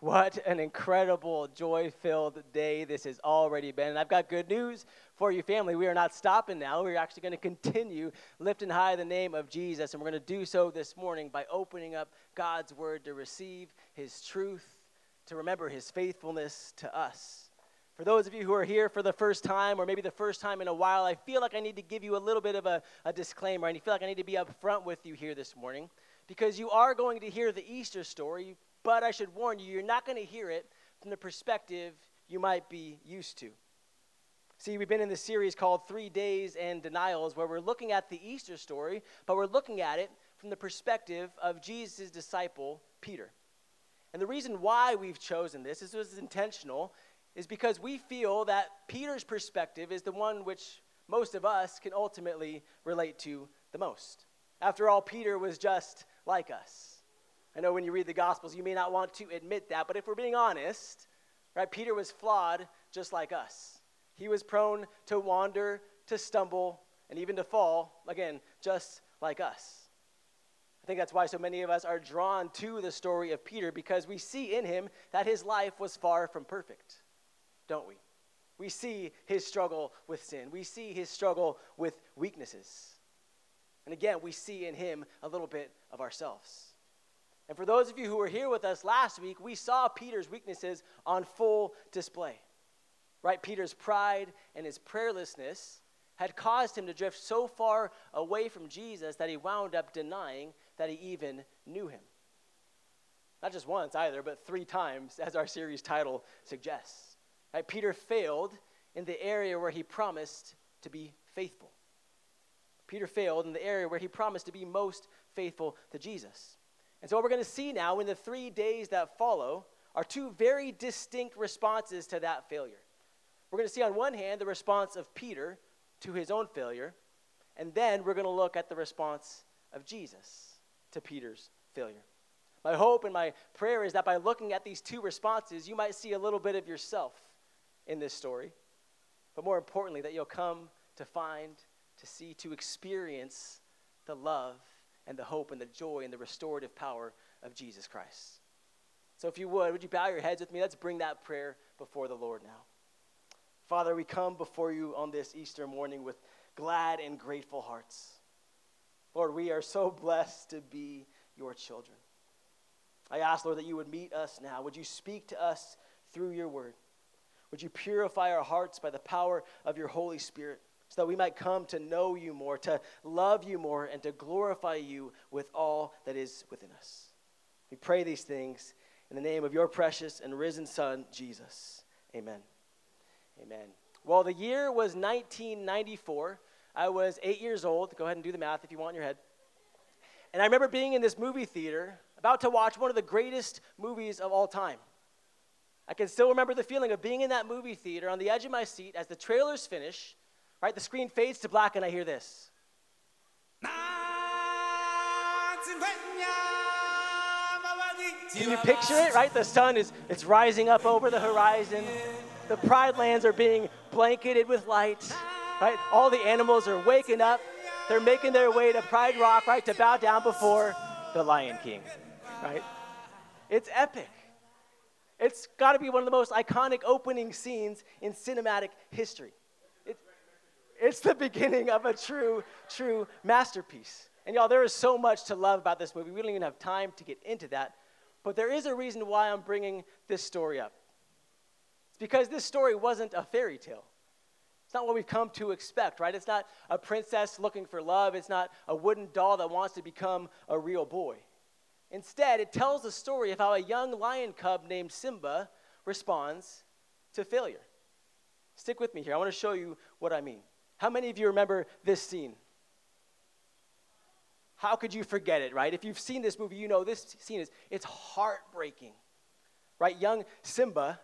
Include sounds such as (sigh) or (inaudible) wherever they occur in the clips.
What an incredible, joy filled day this has already been. And I've got good news for you, family. We are not stopping now. We're actually going to continue lifting high the name of Jesus. And we're going to do so this morning by opening up God's word to receive his truth, to remember his faithfulness to us. For those of you who are here for the first time, or maybe the first time in a while, I feel like I need to give you a little bit of a, a disclaimer, and I feel like I need to be upfront with you here this morning because you are going to hear the Easter story but I should warn you, you're not going to hear it from the perspective you might be used to. See, we've been in this series called Three Days and Denials, where we're looking at the Easter story, but we're looking at it from the perspective of Jesus' disciple, Peter. And the reason why we've chosen this, this was intentional, is because we feel that Peter's perspective is the one which most of us can ultimately relate to the most. After all, Peter was just like us. I know when you read the Gospels, you may not want to admit that, but if we're being honest, right, Peter was flawed just like us. He was prone to wander, to stumble, and even to fall, again, just like us. I think that's why so many of us are drawn to the story of Peter because we see in him that his life was far from perfect, don't we? We see his struggle with sin, we see his struggle with weaknesses. And again, we see in him a little bit of ourselves. And for those of you who were here with us last week, we saw Peter's weaknesses on full display. Right? Peter's pride and his prayerlessness had caused him to drift so far away from Jesus that he wound up denying that he even knew him. Not just once either, but three times, as our series title suggests. Right? Peter failed in the area where he promised to be faithful. Peter failed in the area where he promised to be most faithful to Jesus. And so, what we're going to see now in the three days that follow are two very distinct responses to that failure. We're going to see, on one hand, the response of Peter to his own failure, and then we're going to look at the response of Jesus to Peter's failure. My hope and my prayer is that by looking at these two responses, you might see a little bit of yourself in this story, but more importantly, that you'll come to find, to see, to experience the love and the hope and the joy and the restorative power of Jesus Christ. So, if you would, would you bow your heads with me? Let's bring that prayer before the Lord now. Father, we come before you on this Easter morning with glad and grateful hearts. Lord, we are so blessed to be your children. I ask, Lord, that you would meet us now. Would you speak to us through your word? Would you purify our hearts by the power of your Holy Spirit? So that we might come to know you more, to love you more, and to glorify you with all that is within us. We pray these things in the name of your precious and risen Son, Jesus. Amen. Amen. Well, the year was 1994. I was eight years old. Go ahead and do the math if you want in your head. And I remember being in this movie theater, about to watch one of the greatest movies of all time. I can still remember the feeling of being in that movie theater on the edge of my seat as the trailers finish Right? The screen fades to black, and I hear this. Can you picture it, right? The sun is it's rising up over the horizon. The pride lands are being blanketed with light, right? All the animals are waking up. They're making their way to Pride Rock, right, to bow down before the Lion King, right? It's epic. It's got to be one of the most iconic opening scenes in cinematic history. It's the (laughs) beginning of a true, true masterpiece. And y'all, there is so much to love about this movie. We don't even have time to get into that. But there is a reason why I'm bringing this story up. It's because this story wasn't a fairy tale. It's not what we've come to expect, right? It's not a princess looking for love. It's not a wooden doll that wants to become a real boy. Instead, it tells the story of how a young lion cub named Simba responds to failure. Stick with me here. I want to show you what I mean. How many of you remember this scene? How could you forget it, right? If you've seen this movie, you know this scene is it's heartbreaking. Right? Young Simba,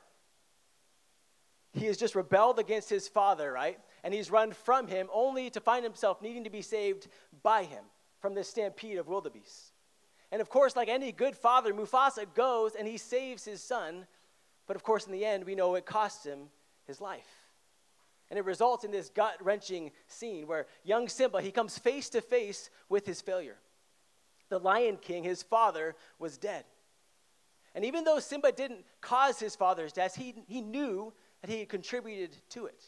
he has just rebelled against his father, right? And he's run from him only to find himself needing to be saved by him from this stampede of wildebeest. And of course, like any good father, Mufasa goes and he saves his son. But of course, in the end, we know it costs him his life. And it results in this gut wrenching scene where young Simba, he comes face to face with his failure. The Lion King, his father, was dead. And even though Simba didn't cause his father's death, he, he knew that he had contributed to it.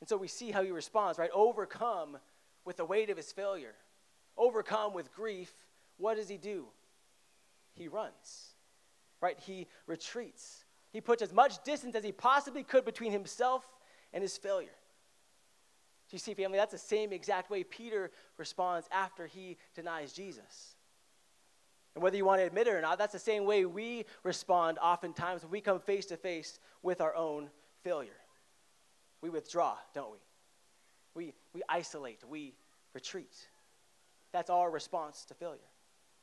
And so we see how he responds, right? Overcome with the weight of his failure, overcome with grief, what does he do? He runs, right? He retreats. He puts as much distance as he possibly could between himself and his failure. Do you see, family? That's the same exact way Peter responds after he denies Jesus. And whether you want to admit it or not, that's the same way we respond oftentimes when we come face to face with our own failure. We withdraw, don't we? We, we isolate, we retreat. That's our response to failure.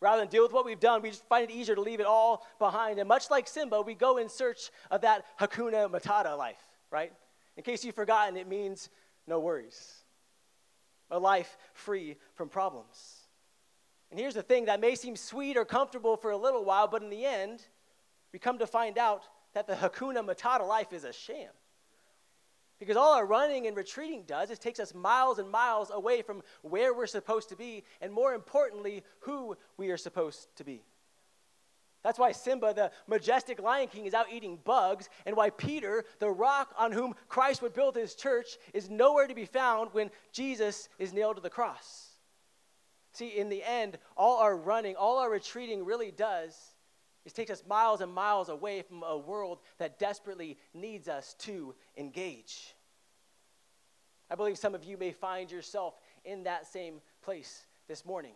Rather than deal with what we've done, we just find it easier to leave it all behind. And much like Simba, we go in search of that Hakuna Matata life, right? In case you've forgotten, it means no worries, a life free from problems. And here's the thing that may seem sweet or comfortable for a little while, but in the end, we come to find out that the Hakuna Matata life is a sham. Because all our running and retreating does is takes us miles and miles away from where we're supposed to be, and more importantly, who we are supposed to be. That's why Simba, the majestic lion king, is out eating bugs, and why Peter, the rock on whom Christ would build his church, is nowhere to be found when Jesus is nailed to the cross. See, in the end, all our running, all our retreating really does is takes us miles and miles away from a world that desperately needs us to engage. I believe some of you may find yourself in that same place this morning.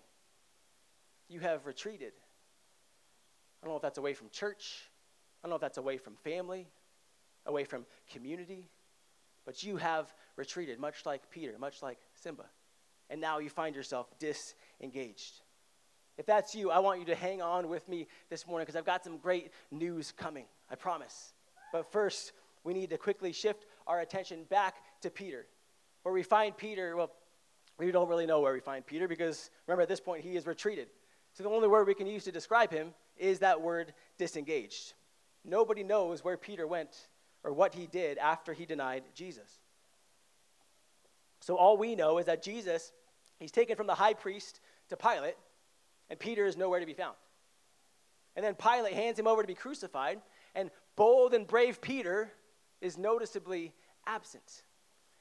You have retreated. I don't know if that's away from church, I don't know if that's away from family, away from community, but you have retreated, much like Peter, much like Simba. And now you find yourself disengaged. If that's you, I want you to hang on with me this morning because I've got some great news coming, I promise. But first, we need to quickly shift our attention back to Peter, where we find Peter. Well, we don't really know where we find Peter because remember, at this point, he is retreated. So the only word we can use to describe him is that word disengaged. Nobody knows where Peter went or what he did after he denied Jesus. So all we know is that Jesus, he's taken from the high priest to Pilate and Peter is nowhere to be found. And then Pilate hands him over to be crucified, and bold and brave Peter is noticeably absent.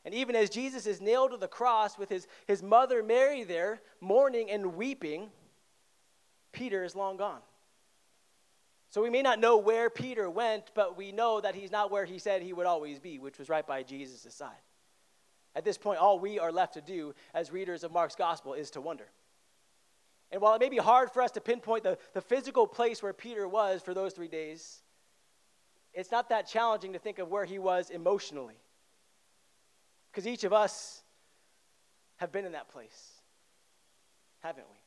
And even as Jesus is nailed to the cross with his, his mother Mary there, mourning and weeping, Peter is long gone. So we may not know where Peter went, but we know that he's not where he said he would always be, which was right by Jesus' side. At this point, all we are left to do as readers of Mark's gospel is to wonder. And while it may be hard for us to pinpoint the, the physical place where Peter was for those three days, it's not that challenging to think of where he was emotionally. Because each of us have been in that place, haven't we?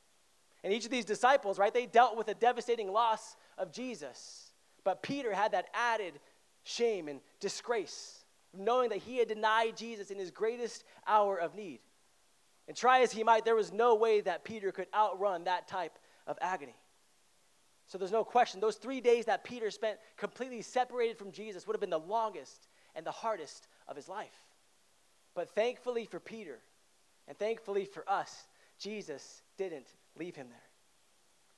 And each of these disciples, right, they dealt with a devastating loss of Jesus. But Peter had that added shame and disgrace, knowing that he had denied Jesus in his greatest hour of need. And try as he might, there was no way that Peter could outrun that type of agony. So there's no question, those three days that Peter spent completely separated from Jesus would have been the longest and the hardest of his life. But thankfully for Peter, and thankfully for us, Jesus didn't leave him there.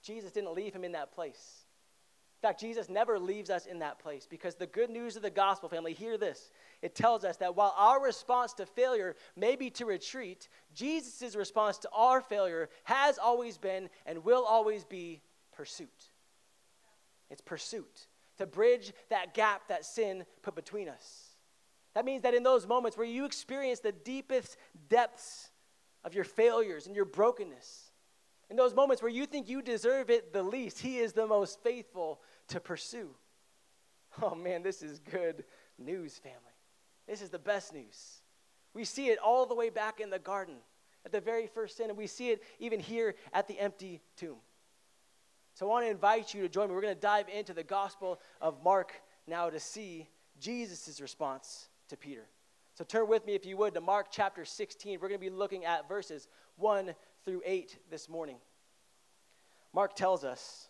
Jesus didn't leave him in that place. In fact, Jesus never leaves us in that place because the good news of the gospel, family, hear this. It tells us that while our response to failure may be to retreat, Jesus' response to our failure has always been and will always be pursuit. It's pursuit to bridge that gap that sin put between us. That means that in those moments where you experience the deepest depths of your failures and your brokenness, in those moments where you think you deserve it the least, He is the most faithful to pursue. (laughs) Oh man, this is good news, family. This is the best news. We see it all the way back in the garden at the very first sin, and we see it even here at the empty tomb. So I want to invite you to join me. We're going to dive into the Gospel of Mark now to see Jesus' response to Peter. So turn with me, if you would, to Mark chapter 16. We're going to be looking at verses 1 through 8 this morning. Mark tells us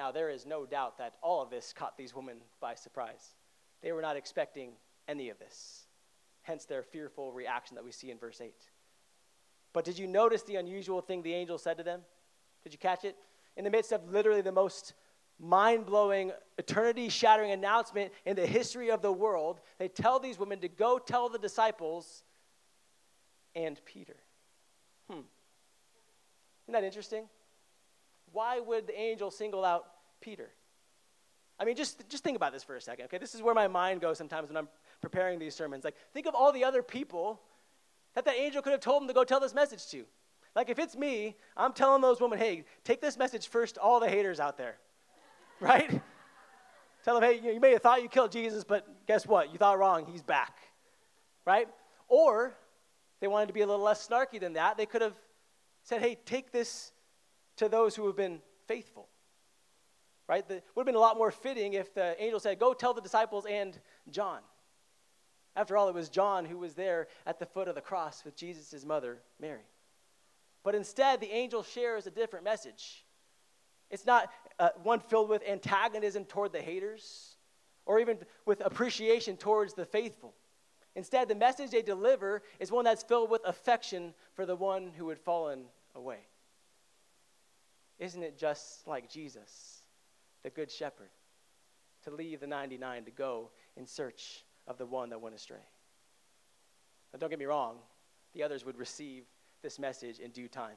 Now, there is no doubt that all of this caught these women by surprise. They were not expecting any of this, hence their fearful reaction that we see in verse 8. But did you notice the unusual thing the angel said to them? Did you catch it? in the midst of literally the most mind blowing, eternity shattering announcement in the history of the world, they tell these women to go tell the disciples and Peter. Hmm. Isn't that interesting? Why would the angel single out Peter? I mean, just, just think about this for a second, okay? This is where my mind goes sometimes when I'm preparing these sermons. Like, think of all the other people that that angel could have told them to go tell this message to. Like if it's me, I'm telling those women, hey, take this message first to all the haters out there, (laughs) right? Tell them, hey, you may have thought you killed Jesus, but guess what? You thought wrong. He's back, right? Or they wanted to be a little less snarky than that. They could have said, hey, take this to those who have been faithful, right? It would have been a lot more fitting if the angel said, go tell the disciples and John. After all, it was John who was there at the foot of the cross with Jesus' mother, Mary. But instead, the angel shares a different message. It's not uh, one filled with antagonism toward the haters or even with appreciation towards the faithful. Instead, the message they deliver is one that's filled with affection for the one who had fallen away. Isn't it just like Jesus, the Good Shepherd, to leave the 99 to go in search of the one that went astray? Now, don't get me wrong, the others would receive this message in due time.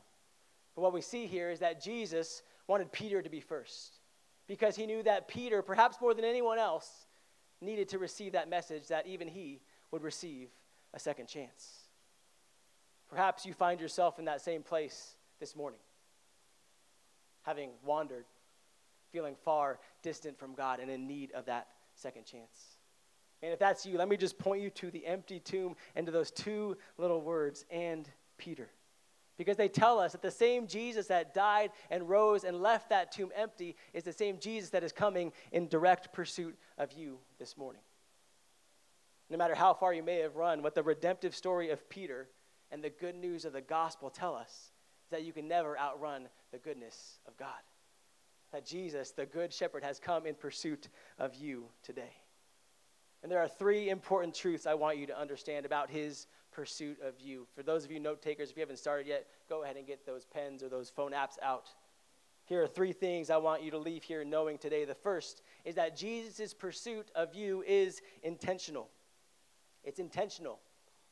But what we see here is that Jesus wanted Peter to be first because he knew that Peter, perhaps more than anyone else, needed to receive that message that even he would receive a second chance. Perhaps you find yourself in that same place this morning, having wandered, feeling far distant from God, and in need of that second chance. And if that's you, let me just point you to the empty tomb and to those two little words, and Peter. Because they tell us that the same Jesus that died and rose and left that tomb empty is the same Jesus that is coming in direct pursuit of you this morning. No matter how far you may have run, what the redemptive story of Peter and the good news of the gospel tell us that you can never outrun the goodness of God. That Jesus, the good shepherd, has come in pursuit of you today. And there are three important truths I want you to understand about his pursuit of you. For those of you note takers, if you haven't started yet, go ahead and get those pens or those phone apps out. Here are three things I want you to leave here knowing today. The first is that Jesus' pursuit of you is intentional. It's intentional.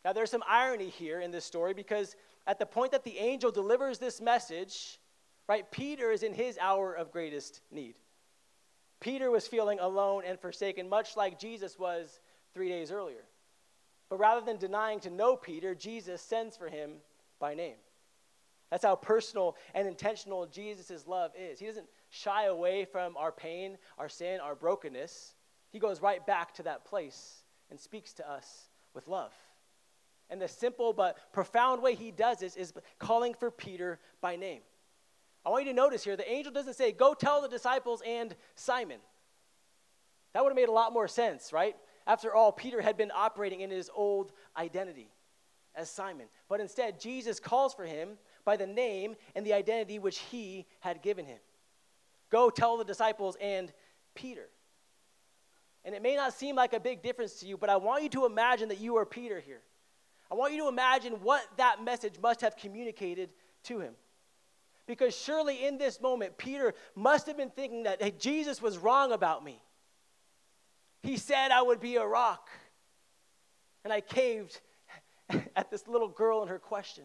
Now, there's some irony here in this story because at the point that the angel delivers this message, right, Peter is in his hour of greatest need. Peter was feeling alone and forsaken, much like Jesus was three days earlier. But rather than denying to know Peter, Jesus sends for him by name. That's how personal and intentional Jesus' love is. He doesn't shy away from our pain, our sin, our brokenness. He goes right back to that place and speaks to us with love. And the simple but profound way he does this is calling for Peter by name. I want you to notice here the angel doesn't say, Go tell the disciples and Simon. That would have made a lot more sense, right? After all, Peter had been operating in his old identity as Simon. But instead, Jesus calls for him by the name and the identity which he had given him. Go tell the disciples and Peter. And it may not seem like a big difference to you, but I want you to imagine that you are Peter here. I want you to imagine what that message must have communicated to him. Because surely in this moment, Peter must have been thinking that hey, Jesus was wrong about me. He said I would be a rock. And I caved (laughs) at this little girl and her question.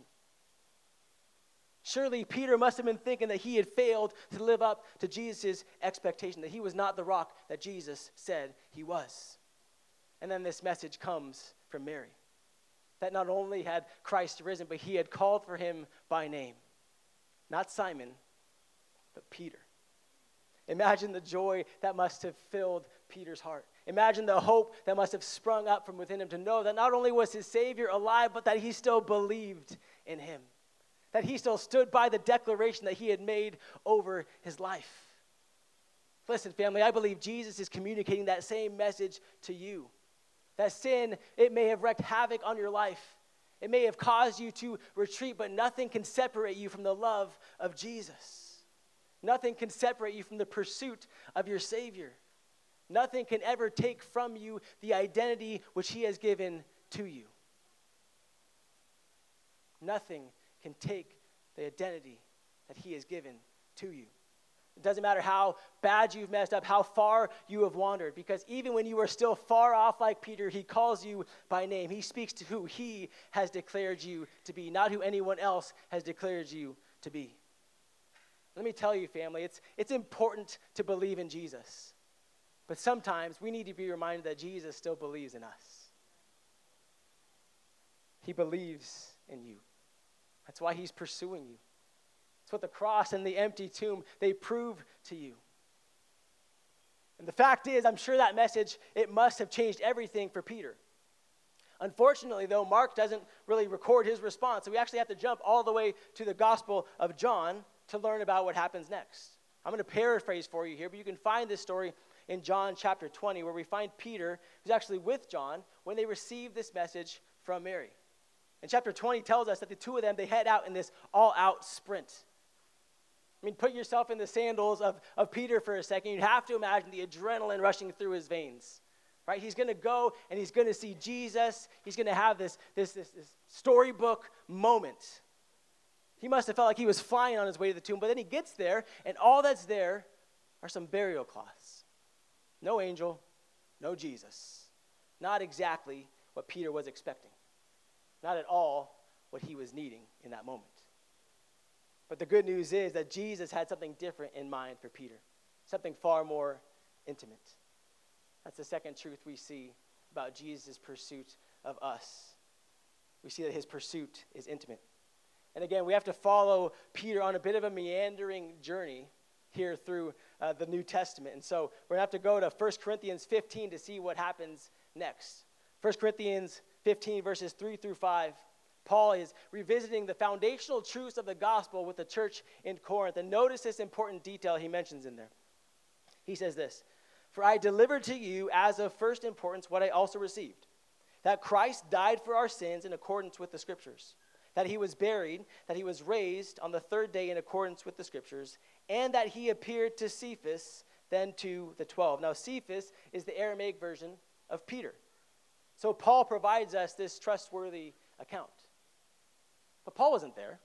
Surely Peter must have been thinking that he had failed to live up to Jesus' expectation, that he was not the rock that Jesus said he was. And then this message comes from Mary that not only had Christ risen, but he had called for him by name. Not Simon, but Peter. Imagine the joy that must have filled Peter's heart. Imagine the hope that must have sprung up from within him to know that not only was his Savior alive, but that he still believed in him that he still stood by the declaration that he had made over his life. Listen, family, I believe Jesus is communicating that same message to you. That sin, it may have wreaked havoc on your life. It may have caused you to retreat, but nothing can separate you from the love of Jesus. Nothing can separate you from the pursuit of your Savior. Nothing can ever take from you the identity which He has given to you. Nothing can take the identity that He has given to you. It doesn't matter how bad you've messed up, how far you have wandered, because even when you are still far off like Peter, he calls you by name. He speaks to who he has declared you to be, not who anyone else has declared you to be. Let me tell you, family, it's, it's important to believe in Jesus. But sometimes we need to be reminded that Jesus still believes in us. He believes in you. That's why he's pursuing you. That's what the cross and the empty tomb they prove to you. And the fact is, I'm sure that message it must have changed everything for Peter. Unfortunately, though, Mark doesn't really record his response, so we actually have to jump all the way to the Gospel of John to learn about what happens next. I'm going to paraphrase for you here, but you can find this story in John chapter 20, where we find Peter, who's actually with John, when they receive this message from Mary. And chapter 20 tells us that the two of them, they head out in this all out sprint. I mean, put yourself in the sandals of, of Peter for a second. You'd have to imagine the adrenaline rushing through his veins, right? He's going to go and he's going to see Jesus. He's going to have this, this, this, this storybook moment. He must have felt like he was flying on his way to the tomb, but then he gets there, and all that's there are some burial cloths. No angel, no Jesus. Not exactly what Peter was expecting. Not at all what he was needing in that moment. But the good news is that Jesus had something different in mind for Peter, something far more intimate. That's the second truth we see about Jesus' pursuit of us. We see that his pursuit is intimate. And again, we have to follow Peter on a bit of a meandering journey here through uh, the New Testament. And so we're going to have to go to 1 Corinthians 15 to see what happens next. 1 Corinthians 15, verses 3 through 5, Paul is revisiting the foundational truths of the gospel with the church in Corinth. And notice this important detail he mentions in there. He says this For I delivered to you as of first importance what I also received that Christ died for our sins in accordance with the scriptures, that he was buried, that he was raised on the third day in accordance with the scriptures, and that he appeared to Cephas, then to the twelve. Now, Cephas is the Aramaic version of Peter. So Paul provides us this trustworthy account. But Paul wasn't there.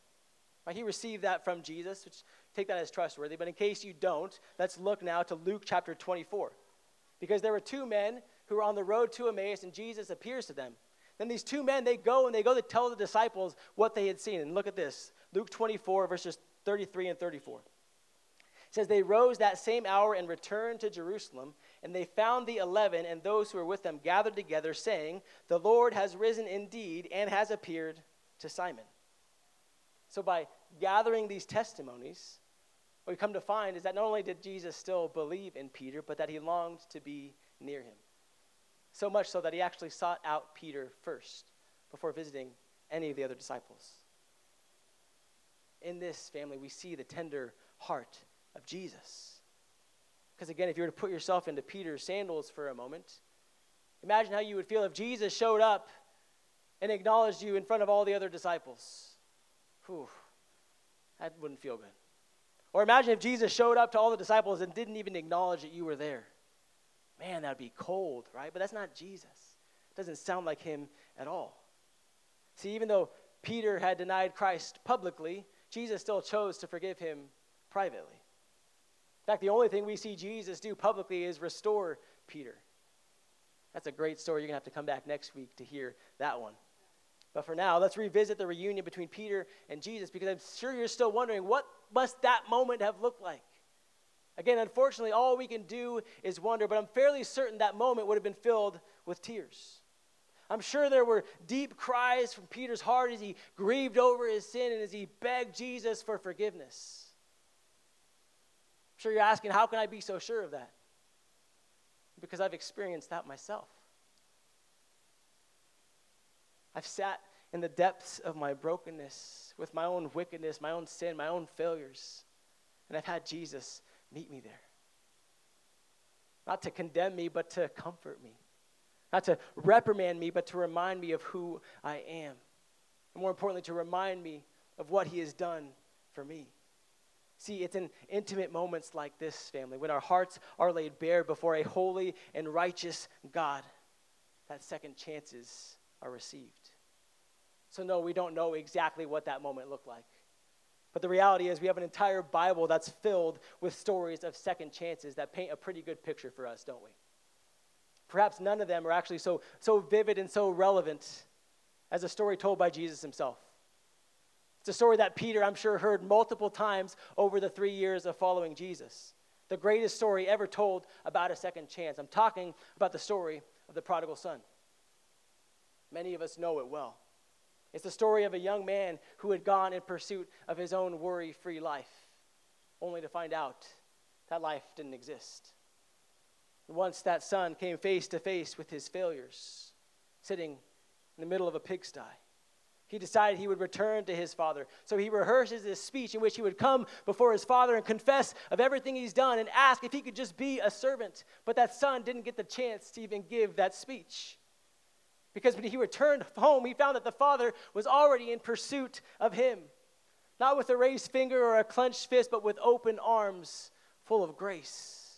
Right? He received that from Jesus, which take that as trustworthy. But in case you don't, let's look now to Luke chapter 24. Because there were two men who were on the road to Emmaus, and Jesus appears to them. Then these two men, they go and they go to tell the disciples what they had seen. And look at this Luke 24, verses 33 and 34. It says, They rose that same hour and returned to Jerusalem. And they found the eleven and those who were with them gathered together, saying, The Lord has risen indeed and has appeared to Simon. So, by gathering these testimonies, what we come to find is that not only did Jesus still believe in Peter, but that he longed to be near him. So much so that he actually sought out Peter first before visiting any of the other disciples. In this family, we see the tender heart of Jesus. Because again, if you were to put yourself into Peter's sandals for a moment, imagine how you would feel if Jesus showed up and acknowledged you in front of all the other disciples. Whew, that wouldn't feel good. Or imagine if Jesus showed up to all the disciples and didn't even acknowledge that you were there. Man, that'd be cold, right? But that's not Jesus. It doesn't sound like him at all. See, even though Peter had denied Christ publicly, Jesus still chose to forgive him privately. In fact, the only thing we see Jesus do publicly is restore Peter. That's a great story. You're going to have to come back next week to hear that one. But for now, let's revisit the reunion between Peter and Jesus because I'm sure you're still wondering what must that moment have looked like? Again, unfortunately, all we can do is wonder, but I'm fairly certain that moment would have been filled with tears. I'm sure there were deep cries from Peter's heart as he grieved over his sin and as he begged Jesus for forgiveness. I'm sure you're asking, how can I be so sure of that? Because I've experienced that myself. I've sat in the depths of my brokenness with my own wickedness, my own sin, my own failures, and I've had Jesus meet me there. Not to condemn me, but to comfort me. Not to reprimand me, but to remind me of who I am. And more importantly, to remind me of what He has done for me. See, it's in intimate moments like this, family, when our hearts are laid bare before a holy and righteous God, that second chances are received. So, no, we don't know exactly what that moment looked like. But the reality is, we have an entire Bible that's filled with stories of second chances that paint a pretty good picture for us, don't we? Perhaps none of them are actually so, so vivid and so relevant as a story told by Jesus himself. It's a story that Peter, I'm sure, heard multiple times over the three years of following Jesus. The greatest story ever told about a second chance. I'm talking about the story of the prodigal son. Many of us know it well. It's the story of a young man who had gone in pursuit of his own worry free life, only to find out that life didn't exist. Once that son came face to face with his failures, sitting in the middle of a pigsty, he decided he would return to his father. So he rehearses this speech in which he would come before his father and confess of everything he's done and ask if he could just be a servant. But that son didn't get the chance to even give that speech. Because when he returned home, he found that the father was already in pursuit of him. Not with a raised finger or a clenched fist, but with open arms full of grace.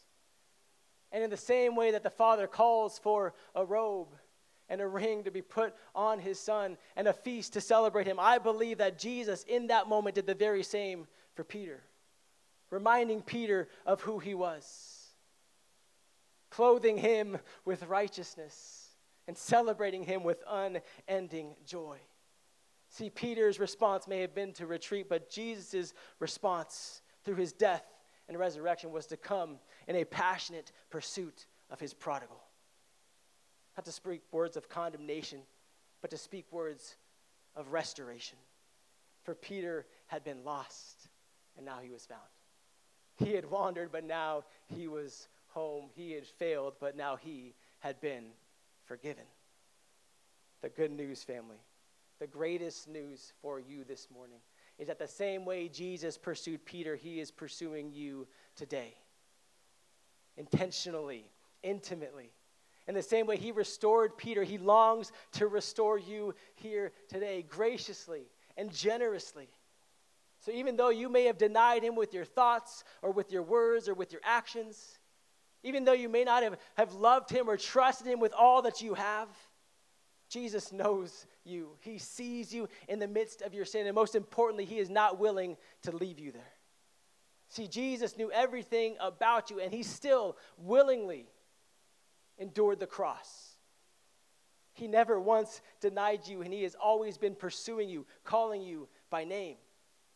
And in the same way that the father calls for a robe and a ring to be put on his son and a feast to celebrate him, I believe that Jesus in that moment did the very same for Peter, reminding Peter of who he was, clothing him with righteousness and celebrating him with unending joy. See, Peter's response may have been to retreat, but Jesus' response through his death and resurrection was to come in a passionate pursuit of his prodigal. Not to speak words of condemnation, but to speak words of restoration. For Peter had been lost, and now he was found. He had wandered, but now he was home. He had failed, but now he had been forgiven. The good news, family, the greatest news for you this morning is that the same way Jesus pursued Peter, he is pursuing you today. Intentionally, intimately. In the same way he restored Peter, he longs to restore you here today, graciously and generously. So even though you may have denied him with your thoughts or with your words or with your actions, even though you may not have, have loved him or trusted him with all that you have, Jesus knows you. He sees you in the midst of your sin. And most importantly, he is not willing to leave you there. See, Jesus knew everything about you, and he still willingly endured the cross. He never once denied you, and he has always been pursuing you, calling you by name.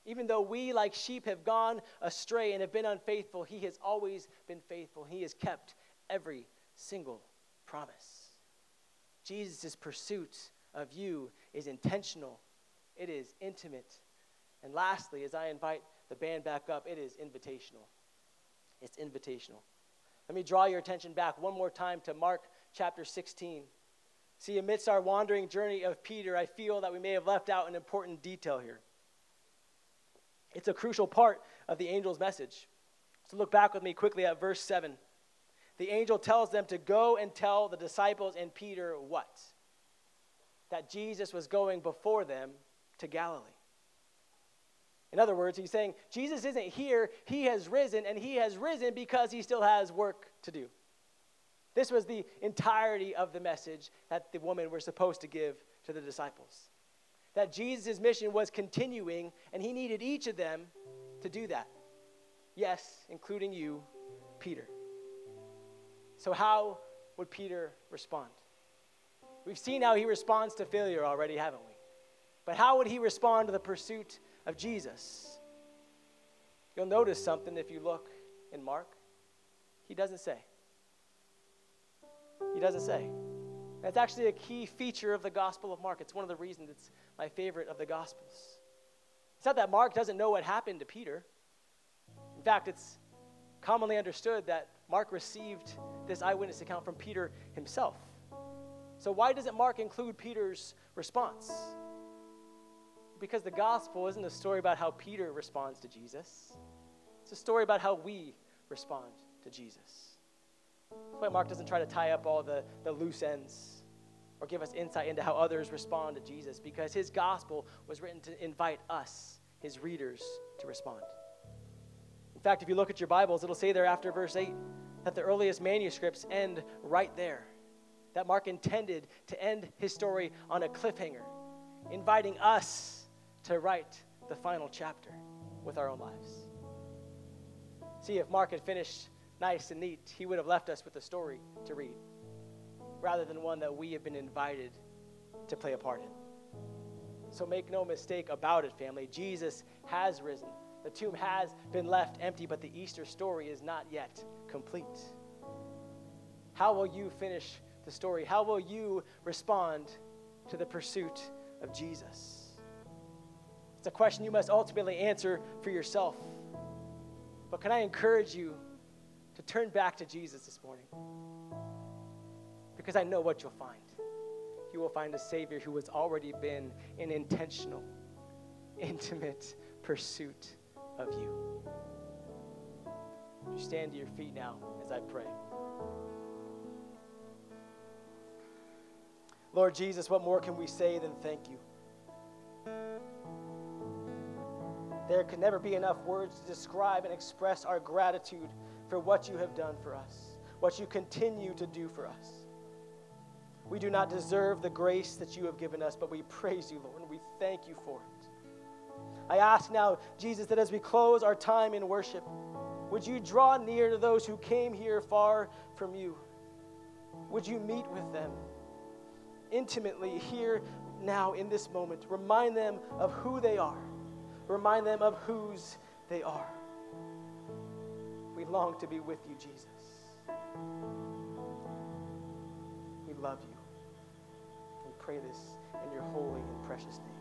Even though we, like sheep, have gone astray and have been unfaithful, He has always been faithful. He has kept every single promise. Jesus' pursuit of you is intentional, it is intimate. And lastly, as I invite the band back up, it is invitational. It's invitational. Let me draw your attention back one more time to Mark chapter 16. See, amidst our wandering journey of Peter, I feel that we may have left out an important detail here. It's a crucial part of the angel's message. So look back with me quickly at verse 7. The angel tells them to go and tell the disciples and Peter what? That Jesus was going before them to Galilee. In other words, he's saying Jesus isn't here, he has risen, and he has risen because he still has work to do. This was the entirety of the message that the woman were supposed to give to the disciples that Jesus' mission was continuing, and he needed each of them to do that. Yes, including you, Peter. So, how would Peter respond? We've seen how he responds to failure already, haven't we? But how would he respond to the pursuit of Jesus? You'll notice something if you look in Mark. He doesn't say. He doesn't say. That's actually a key feature of the Gospel of Mark. It's one of the reasons it's my favorite of the Gospels. It's not that Mark doesn't know what happened to Peter. In fact, it's commonly understood that Mark received this eyewitness account from Peter himself. So, why doesn't Mark include Peter's response? Because the gospel isn't a story about how Peter responds to Jesus, it's a story about how we respond to Jesus. Why Mark doesn't try to tie up all the, the loose ends or give us insight into how others respond to Jesus, because his gospel was written to invite us, his readers, to respond. In fact, if you look at your Bibles, it'll say there after verse 8 that the earliest manuscripts end right there. That Mark intended to end his story on a cliffhanger, inviting us to write the final chapter with our own lives. See, if Mark had finished nice and neat, he would have left us with a story to read rather than one that we have been invited to play a part in. So make no mistake about it, family. Jesus has risen. The tomb has been left empty, but the Easter story is not yet complete. How will you finish the story? How will you respond to the pursuit of Jesus? It's a question you must ultimately answer for yourself. But can I encourage you to turn back to Jesus this morning. Because I know what you'll find. You will find a Savior who has already been in intentional, intimate pursuit of you. You stand to your feet now as I pray. Lord Jesus, what more can we say than thank you? There can never be enough words to describe and express our gratitude for what you have done for us, what you continue to do for us. We do not deserve the grace that you have given us, but we praise you, Lord, and we thank you for it. I ask now, Jesus, that as we close our time in worship, would you draw near to those who came here far from you? Would you meet with them intimately here now in this moment? Remind them of who they are, remind them of whose they are. We long to be with you, Jesus. We love you. We pray this in your holy and precious name.